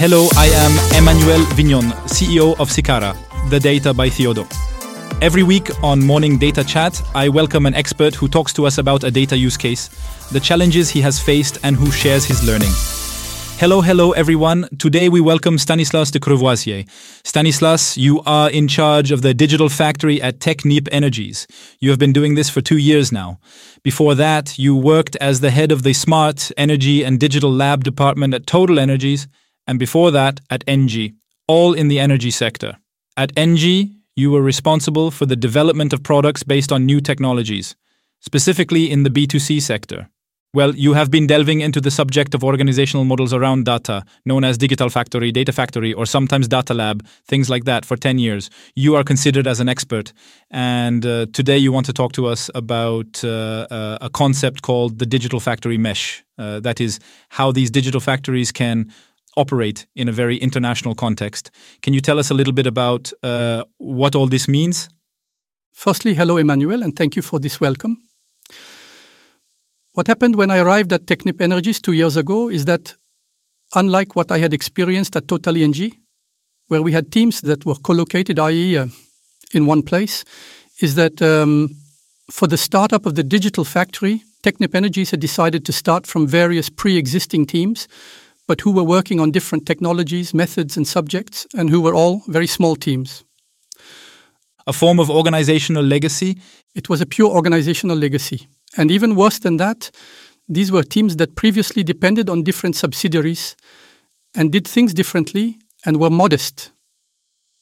Hello, I am Emmanuel Vignon, CEO of Sicara, the data by Theodo. Every week on Morning Data Chat, I welcome an expert who talks to us about a data use case, the challenges he has faced, and who shares his learning. Hello, hello, everyone. Today we welcome Stanislas de Crevoisier. Stanislas, you are in charge of the digital factory at Technip Energies. You have been doing this for two years now. Before that, you worked as the head of the Smart Energy and Digital Lab department at Total Energies, and before that at ENGIE, all in the energy sector. At ENGIE, you were responsible for the development of products based on new technologies, specifically in the B2C sector. Well, you have been delving into the subject of organizational models around data, known as Digital Factory, Data Factory, or sometimes Data Lab, things like that, for 10 years. You are considered as an expert. And uh, today you want to talk to us about uh, uh, a concept called the Digital Factory Mesh. Uh, that is, how these digital factories can operate in a very international context. Can you tell us a little bit about uh, what all this means? Firstly, hello, Emmanuel, and thank you for this welcome. What happened when I arrived at Technip Energies two years ago is that, unlike what I had experienced at Total ENGIE, where we had teams that were co-located, i.e., uh, in one place, is that um, for the startup of the digital factory, Technip Energies had decided to start from various pre-existing teams, but who were working on different technologies, methods, and subjects, and who were all very small teams. A form of organizational legacy? It was a pure organizational legacy. And even worse than that, these were teams that previously depended on different subsidiaries and did things differently and were modest.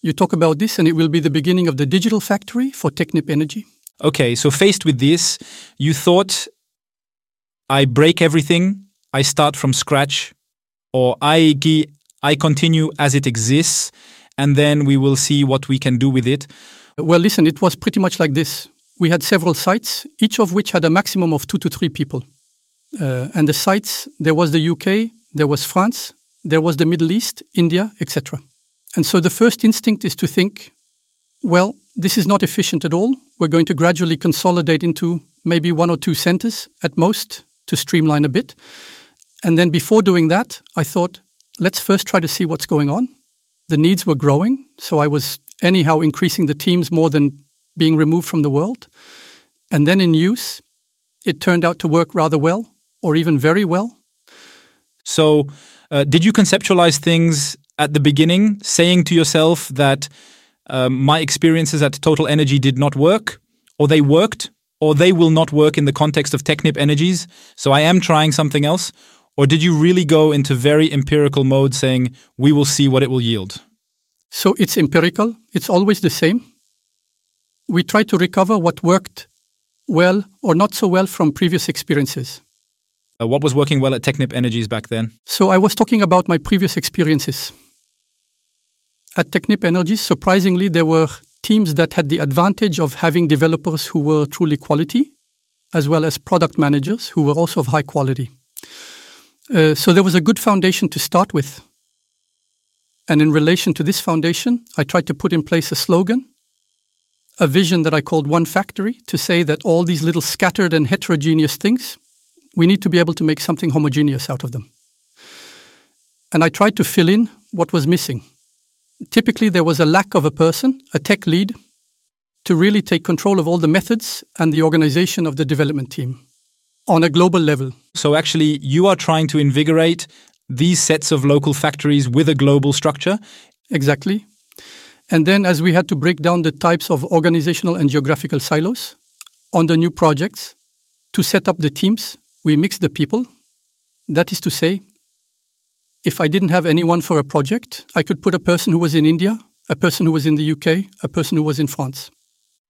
You talk about this, and it will be the beginning of the digital factory for Technip Energy. Okay, so faced with this, you thought, I break everything, I start from scratch, or I, I continue as it exists, and then we will see what we can do with it. Well, listen, it was pretty much like this we had several sites, each of which had a maximum of two to three people. Uh, and the sites, there was the UK, there was France, there was the Middle East, India, etc. And so the first instinct is to think, well, this is not efficient at all. We're going to gradually consolidate into maybe one or two centers at most to streamline a bit. And then before doing that, I thought, let's first try to see what's going on. The needs were growing, so I was anyhow increasing the teams more than being removed from the world. And then in use, it turned out to work rather well, or even very well. So, uh, did you conceptualize things at the beginning, saying to yourself that um, my experiences at Total Energy did not work, or they worked, or they will not work in the context of Technip Energies, so I am trying something else? Or did you really go into very empirical mode saying, we will see what it will yield? So it's empirical, it's always the same we try to recover what worked well or not so well from previous experiences. Uh, what was working well at Technip Energies back then? So I was talking about my previous experiences. At Technip Energies, surprisingly, there were teams that had the advantage of having developers who were truly quality, as well as product managers who were also of high quality. Uh, so there was a good foundation to start with. And in relation to this foundation, I tried to put in place a slogan a vision that I called One Factory to say that all these little scattered and heterogeneous things, we need to be able to make something homogeneous out of them. And I tried to fill in what was missing. Typically, there was a lack of a person, a tech lead, to really take control of all the methods and the organization of the development team on a global level. So, actually, you are trying to invigorate these sets of local factories with a global structure? Exactly. And then, as we had to break down the types of organizational and geographical silos on the new projects to set up the teams, we mixed the people. That is to say, if I didn't have anyone for a project, I could put a person who was in India, a person who was in the UK, a person who was in France.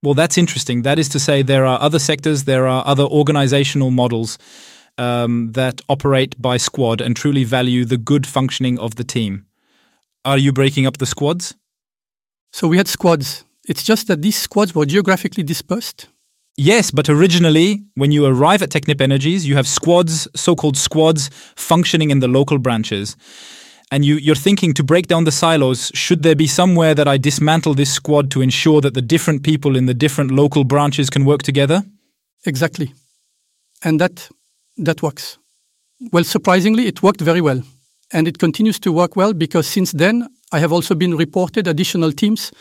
Well, that's interesting. That is to say, there are other sectors, there are other organizational models um, that operate by squad and truly value the good functioning of the team. Are you breaking up the squads? So we had squads. It's just that these squads were geographically dispersed. Yes, but originally, when you arrive at Technip Energies, you have squads, so called squads, functioning in the local branches. And you, you're thinking to break down the silos, should there be somewhere that I dismantle this squad to ensure that the different people in the different local branches can work together? Exactly. And that, that works. Well, surprisingly, it worked very well. And it continues to work well because since then, I have also been reported additional teams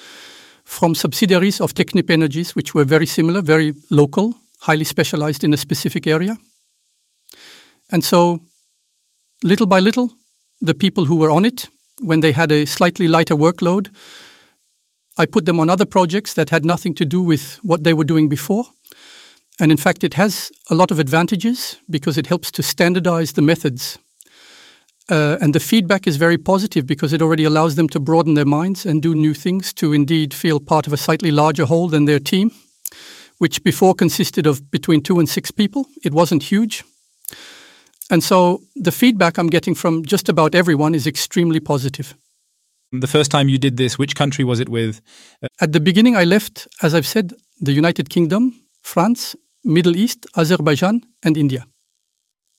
from subsidiaries of Technip Energies, which were very similar, very local, highly specialized in a specific area. And so, little by little, the people who were on it, when they had a slightly lighter workload, I put them on other projects that had nothing to do with what they were doing before. And in fact, it has a lot of advantages because it helps to standardize the methods. Uh, and the feedback is very positive because it already allows them to broaden their minds and do new things to indeed feel part of a slightly larger whole than their team, which before consisted of between two and six people. It wasn't huge. And so the feedback I'm getting from just about everyone is extremely positive. The first time you did this, which country was it with? Uh, at the beginning, I left, as I've said, the United Kingdom, France, Middle East, Azerbaijan, and India.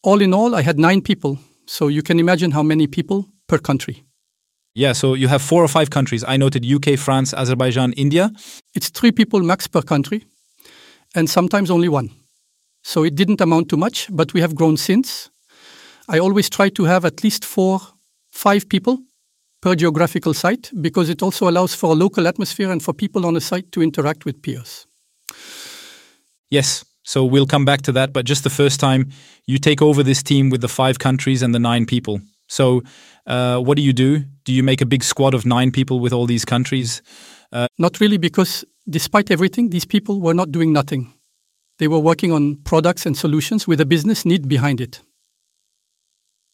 All in all, I had nine people. So you can imagine how many people per country. Yeah, so you have four or five countries. I noted UK, France, Azerbaijan, India. It's three people max per country, and sometimes only one. So it didn't amount to much, but we have grown since. I always try to have at least four, five people per geographical site because it also allows for a local atmosphere and for people on a site to interact with peers. Yes, so we'll come back to that. But just the first time you take over this team with the five countries and the nine people. So, uh, what do you do? Do you make a big squad of nine people with all these countries? Uh, not really, because despite everything, these people were not doing nothing. They were working on products and solutions with a business need behind it.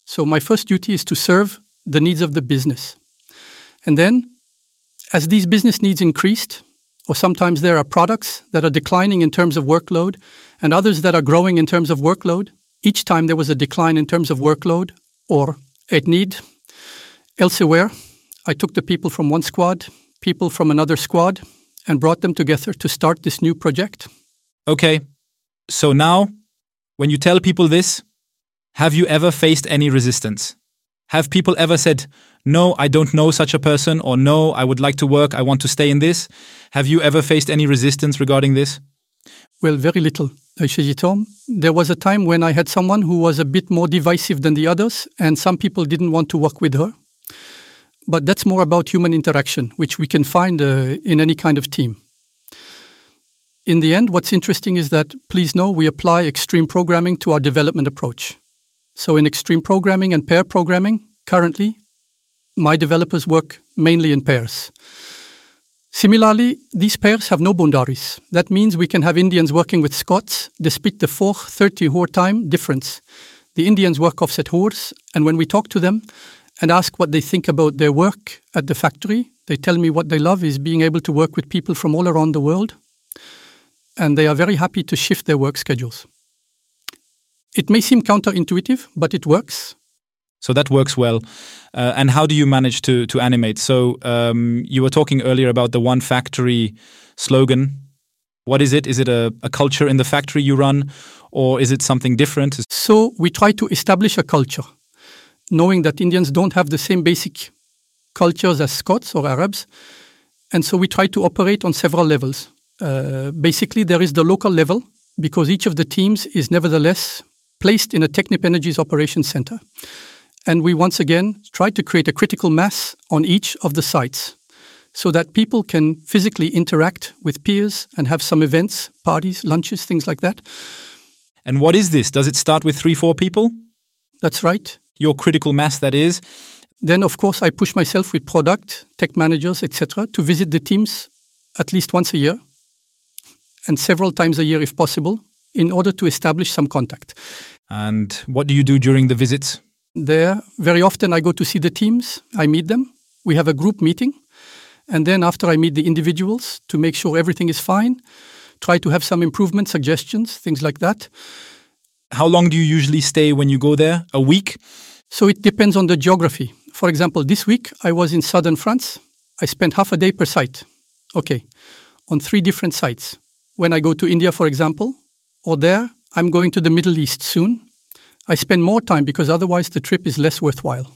So, my first duty is to serve the needs of the business. And then, as these business needs increased, or sometimes there are products that are declining in terms of workload and others that are growing in terms of workload, each time there was a decline in terms of workload or a need elsewhere, I took the people from one squad, people from another squad, and brought them together to start this new project. Okay. So now, when you tell people this, have you ever faced any resistance? Have people ever said, no, I don't know such a person, or no, I would like to work, I want to stay in this? Have you ever faced any resistance regarding this? Well, very little. Tom, there was a time when I had someone who was a bit more divisive than the others, and some people didn't want to work with her. But that's more about human interaction, which we can find uh, in any kind of team. In the end, what's interesting is that, please know, we apply extreme programming to our development approach. So in extreme programming and pair programming, currently, my developers work mainly in pairs. Similarly, these pairs have no boundaries. That means we can have Indians working with Scots despite the 430 hour time difference. The Indians work offset hours, and when we talk to them and ask what they think about their work at the factory, they tell me what they love is being able to work with people from all around the world, and they are very happy to shift their work schedules. It may seem counterintuitive, but it works. So that works well. Uh, and how do you manage to to animate? So um, you were talking earlier about the one factory slogan. What is it? Is it a, a culture in the factory you run, or is it something different? So we try to establish a culture, knowing that Indians don't have the same basic cultures as Scots or Arabs, and so we try to operate on several levels. Uh, basically, there is the local level because each of the teams is nevertheless placed in a Technip Energies operations center. And we once again try to create a critical mass on each of the sites so that people can physically interact with peers and have some events, parties, lunches, things like that. And what is this? Does it start with three, four people? That's right. Your critical mass, that is. Then, of course, I push myself with product, tech managers, etc., to visit the teams at least once a year and several times a year if possible in order to establish some contact. And what do you do during the visits? There, very often I go to see the teams, I meet them, we have a group meeting, and then after I meet the individuals to make sure everything is fine, try to have some improvement suggestions, things like that. How long do you usually stay when you go there? A week? So it depends on the geography. For example, this week I was in southern France. I spent half a day per site. Okay, on three different sites. When I go to India, for example, or there, I'm going to the Middle East soon. I spend more time because otherwise the trip is less worthwhile.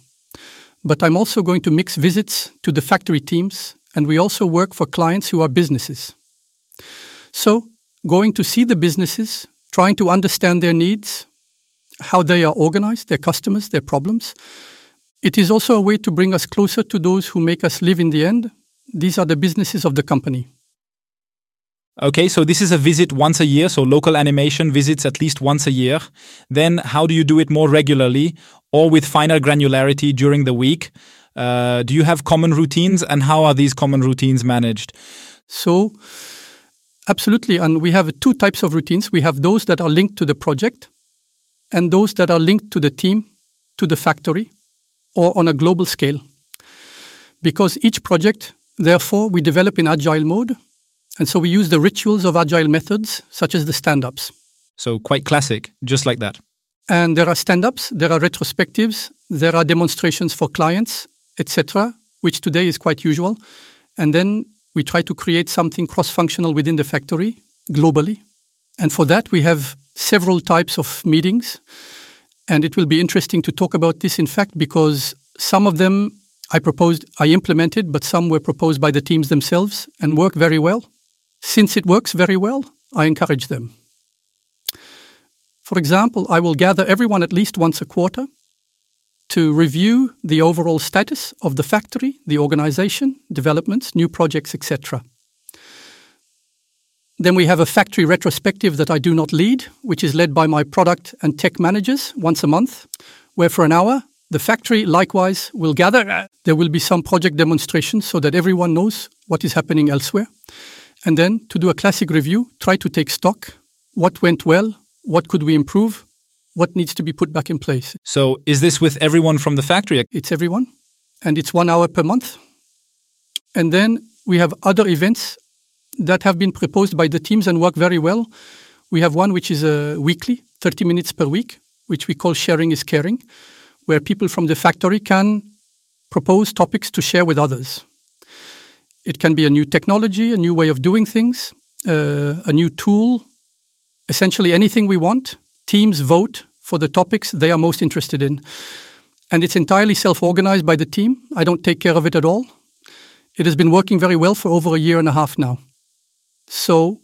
But I'm also going to mix visits to the factory teams, and we also work for clients who are businesses. So, going to see the businesses, trying to understand their needs, how they are organized, their customers, their problems, It is also a way to bring us closer to those who make us live in the end. These are the businesses of the company. Okay, so this is a visit once a year, so local animation visits at least once a year. Then, how do you do it more regularly or with finer granularity during the week? Uh, do you have common routines, and how are these common routines managed? So, absolutely, and we have two types of routines. We have those that are linked to the project, and those that are linked to the team, to the factory, or on a global scale. Because each project, therefore, we develop in agile mode and so we use the rituals of agile methods, such as the stand ups. So quite classic, just like that. And there are stand ups, there are retrospectives, there are demonstrations for clients, etc., which today is quite usual. And then we try to create something cross functional within the factory globally. And for that, we have several types of meetings. And it will be interesting to talk about this, in fact, because some of them I proposed, I implemented, but some were proposed by the teams themselves and work very well. Since it works very well, I encourage them. For example, I will gather everyone at least once a quarter to review the overall status of the factory, the organization, developments, new projects, etc. Then we have a factory retrospective that I do not lead, which is led by my product and tech managers once a month, where for an hour the factory likewise will gather. There will be some project demonstrations so that everyone knows what is happening elsewhere. And then to do a classic review, try to take stock. What went well? What could we improve? What needs to be put back in place? So, is this with everyone from the factory? It's everyone. And it's one hour per month. And then we have other events that have been proposed by the teams and work very well. We have one which is a weekly, 30 minutes per week, which we call Sharing is Caring, where people from the factory can propose topics to share with others. It can be a new technology, a new way of doing things, uh, a new tool, essentially anything we want. Teams vote for the topics they are most interested in. And it's entirely self organized by the team. I don't take care of it at all. It has been working very well for over a year and a half now. So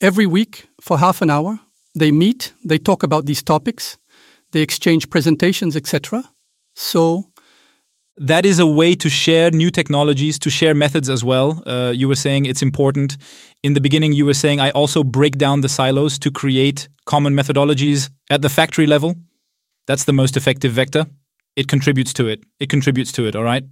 every week for half an hour, they meet, they talk about these topics, they exchange presentations, etc. So that is a way to share new technologies, to share methods as well. Uh, you were saying it's important. In the beginning, you were saying I also break down the silos to create common methodologies at the factory level. That's the most effective vector. It contributes to it. It contributes to it, all right?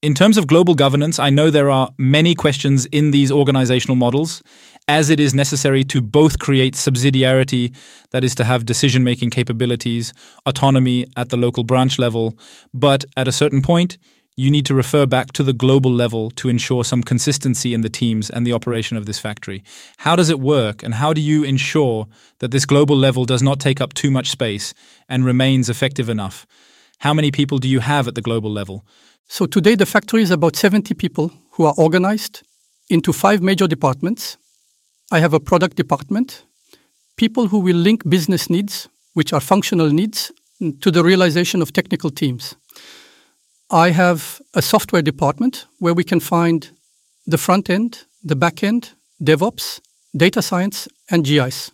In terms of global governance, I know there are many questions in these organizational models, as it is necessary to both create subsidiarity, that is, to have decision making capabilities, autonomy at the local branch level, but at a certain point, you need to refer back to the global level to ensure some consistency in the teams and the operation of this factory. How does it work, and how do you ensure that this global level does not take up too much space and remains effective enough? How many people do you have at the global level? So today the factory is about 70 people who are organized into five major departments. I have a product department, people who will link business needs, which are functional needs, to the realization of technical teams. I have a software department where we can find the front end, the back end, DevOps, data science, and GIS.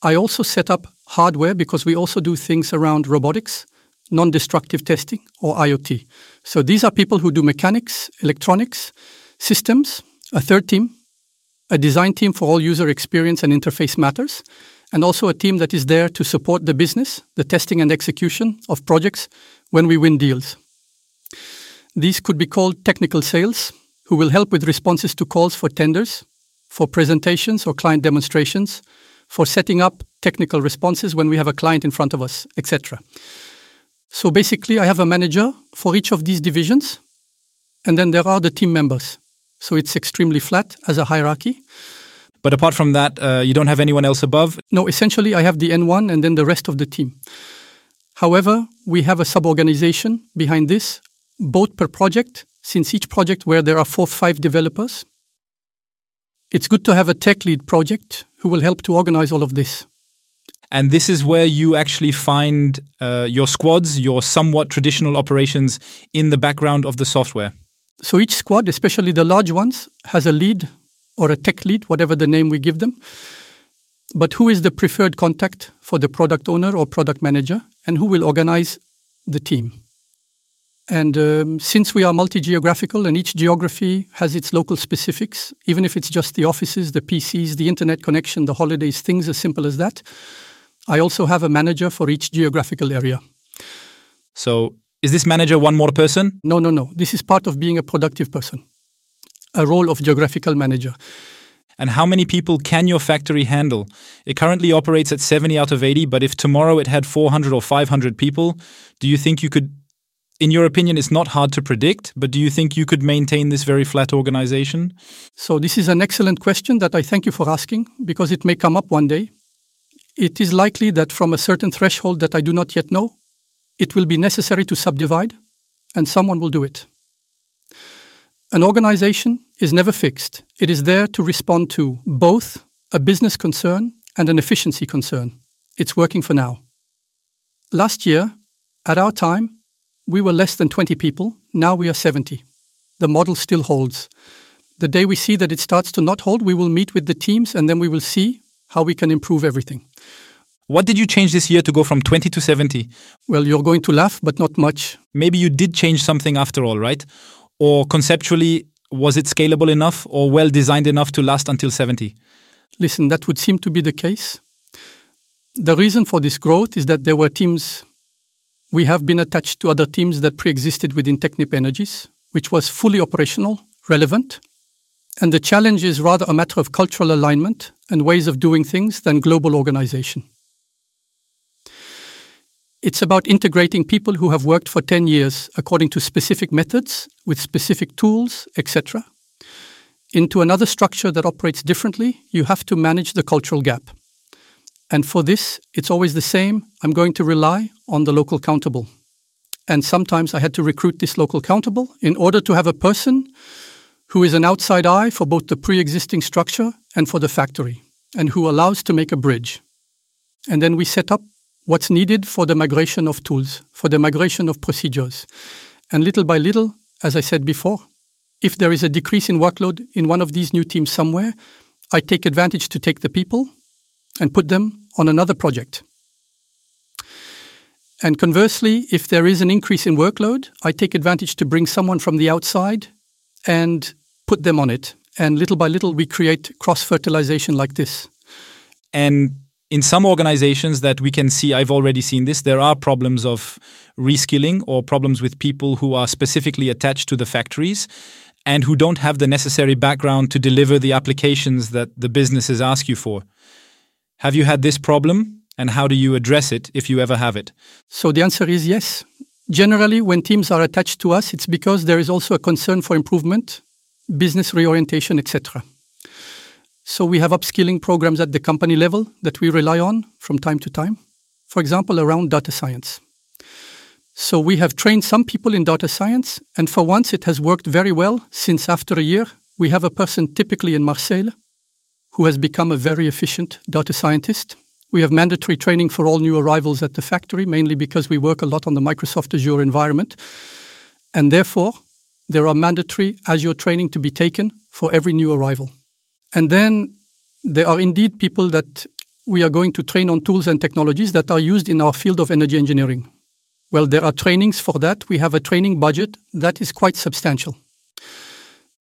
I also set up hardware because we also do things around robotics, non destructive testing, or IoT. So these are people who do mechanics, electronics, systems, a third team, a design team for all user experience and interface matters, and also a team that is there to support the business, the testing and execution of projects when we win deals. These could be called technical sales, who will help with responses to calls for tenders, for presentations or client demonstrations, for setting up technical responses when we have a client in front of us, etc. So basically, I have a manager for each of these divisions, and then there are the team members. So it's extremely flat as a hierarchy. But apart from that, uh, you don't have anyone else above? No, essentially, I have the N1 and then the rest of the team. However, we have a sub organization behind this, both per project, since each project where there are four five developers. It's good to have a tech lead project who will help to organize all of this. And this is where you actually find uh, your squads, your somewhat traditional operations in the background of the software. So each squad, especially the large ones, has a lead or a tech lead, whatever the name we give them. But who is the preferred contact for the product owner or product manager, and who will organize the team? And um, since we are multi geographical and each geography has its local specifics, even if it's just the offices, the PCs, the internet connection, the holidays, things as simple as that, I also have a manager for each geographical area. So, is this manager one more person? No, no, no. This is part of being a productive person, a role of geographical manager. And how many people can your factory handle? It currently operates at 70 out of 80, but if tomorrow it had 400 or 500 people, do you think you could in your opinion, it's not hard to predict, but do you think you could maintain this very flat organization? So, this is an excellent question that I thank you for asking because it may come up one day. It is likely that from a certain threshold that I do not yet know, it will be necessary to subdivide, and someone will do it. An organization is never fixed, it is there to respond to both a business concern and an efficiency concern. It's working for now. Last year, at our time, we were less than 20 people. Now we are 70. The model still holds. The day we see that it starts to not hold, we will meet with the teams and then we will see how we can improve everything. What did you change this year to go from 20 to 70? Well, you're going to laugh, but not much. Maybe you did change something after all, right? Or conceptually, was it scalable enough or well designed enough to last until 70? Listen, that would seem to be the case. The reason for this growth is that there were teams we have been attached to other teams that pre-existed within Technip Energies, which was fully operational, relevant, and the challenge is rather a matter of cultural alignment and ways of doing things than global organization. It's about integrating people who have worked for 10 years according to specific methods, with specific tools, etc. Into another structure that operates differently, you have to manage the cultural gap. And for this, it's always the same. I'm going to rely on the local countable. And sometimes I had to recruit this local countable in order to have a person who is an outside eye for both the pre existing structure and for the factory, and who allows to make a bridge. And then we set up what's needed for the migration of tools, for the migration of procedures. And little by little, as I said before, if there is a decrease in workload in one of these new teams somewhere, I take advantage to take the people and put them on another project. And conversely, if there is an increase in workload, I take advantage to bring someone from the outside and put them on it. And little by little, we create cross fertilization like this. And in some organizations that we can see, I've already seen this, there are problems of reskilling or problems with people who are specifically attached to the factories and who don't have the necessary background to deliver the applications that the businesses ask you for. Have you had this problem and how do you address it if you ever have it? So the answer is yes. Generally, when teams are attached to us, it's because there is also a concern for improvement, business reorientation, etc. So we have upskilling programs at the company level that we rely on from time to time. For example, around data science. So we have trained some people in data science, and for once it has worked very well since after a year, we have a person typically in Marseille who has become a very efficient data scientist. We have mandatory training for all new arrivals at the factory, mainly because we work a lot on the Microsoft Azure environment. And therefore, there are mandatory Azure training to be taken for every new arrival. And then there are indeed people that we are going to train on tools and technologies that are used in our field of energy engineering. Well, there are trainings for that. We have a training budget that is quite substantial.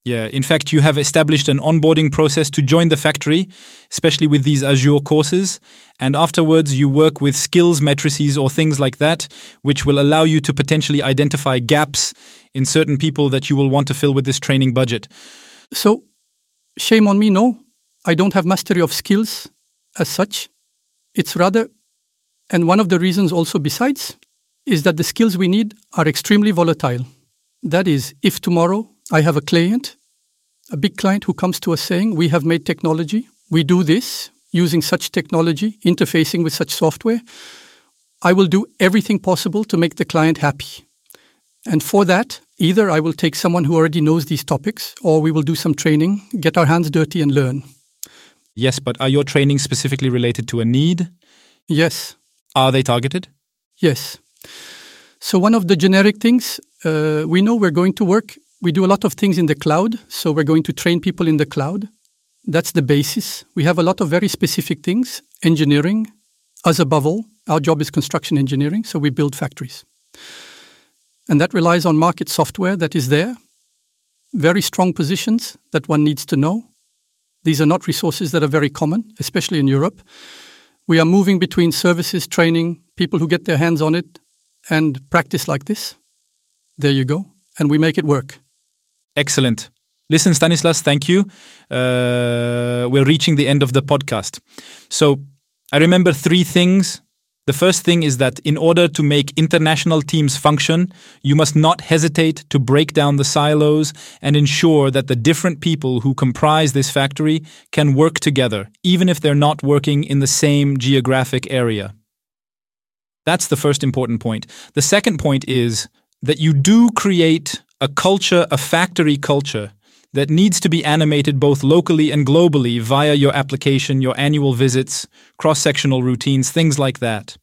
Yeah, in fact, you have established an onboarding process to join the factory, especially with these Azure courses. And afterwards, you work with skills matrices or things like that, which will allow you to potentially identify gaps in certain people that you will want to fill with this training budget. So, shame on me, no. I don't have mastery of skills as such. It's rather, and one of the reasons also besides, is that the skills we need are extremely volatile. That is, if tomorrow I have a client, a big client who comes to us saying, We have made technology, we do this using such technology, interfacing with such software. I will do everything possible to make the client happy. And for that, either I will take someone who already knows these topics, or we will do some training, get our hands dirty, and learn. Yes, but are your trainings specifically related to a need? Yes. Are they targeted? Yes. So, one of the generic things uh, we know we're going to work we do a lot of things in the cloud. So we're going to train people in the cloud. That's the basis. We have a lot of very specific things engineering, as above all. Our job is construction engineering, so we build factories. And that relies on market software that is there, very strong positions that one needs to know. These are not resources that are very common, especially in Europe. We are moving between services, training, people who get their hands on it, and practice like this. There you go. And we make it work. Excellent. Listen, Stanislas, thank you. Uh, we're reaching the end of the podcast. So I remember three things. The first thing is that in order to make international teams function, you must not hesitate to break down the silos and ensure that the different people who comprise this factory can work together, even if they're not working in the same geographic area. That's the first important point. The second point is that you do create a culture, a factory culture, that needs to be animated both locally and globally via your application, your annual visits, cross sectional routines, things like that.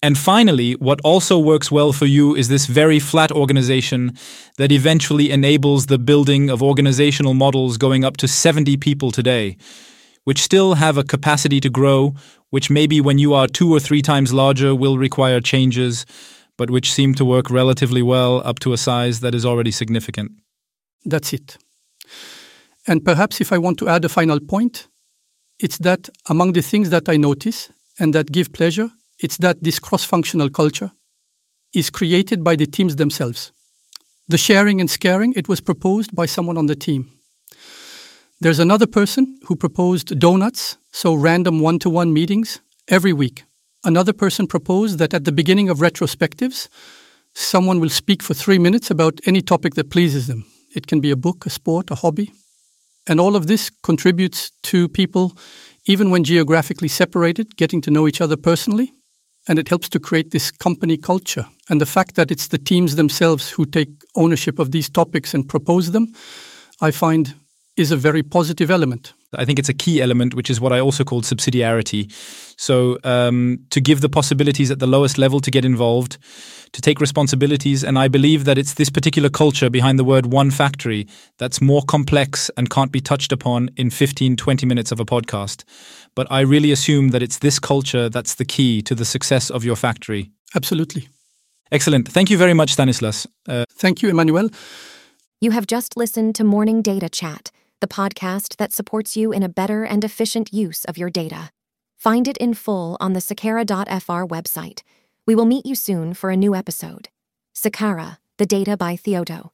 And finally, what also works well for you is this very flat organization that eventually enables the building of organizational models going up to 70 people today, which still have a capacity to grow, which maybe when you are two or three times larger will require changes but which seem to work relatively well up to a size that is already significant. That's it. And perhaps if I want to add a final point, it's that among the things that I notice and that give pleasure, it's that this cross functional culture is created by the teams themselves. The Sharing is Caring, it was proposed by someone on the team. There's another person who proposed donuts, so random one to one meetings every week. Another person proposed that at the beginning of retrospectives, someone will speak for three minutes about any topic that pleases them. It can be a book, a sport, a hobby. And all of this contributes to people, even when geographically separated, getting to know each other personally. And it helps to create this company culture. And the fact that it's the teams themselves who take ownership of these topics and propose them, I find is a very positive element. I think it's a key element, which is what I also called subsidiarity. So, um, to give the possibilities at the lowest level to get involved, to take responsibilities. And I believe that it's this particular culture behind the word one factory that's more complex and can't be touched upon in 15, 20 minutes of a podcast. But I really assume that it's this culture that's the key to the success of your factory. Absolutely. Excellent. Thank you very much, Stanislas. Uh, Thank you, Emmanuel. You have just listened to Morning Data Chat the podcast that supports you in a better and efficient use of your data. Find it in full on the Sicara.fr website. We will meet you soon for a new episode. Sakara, the data by Theodo.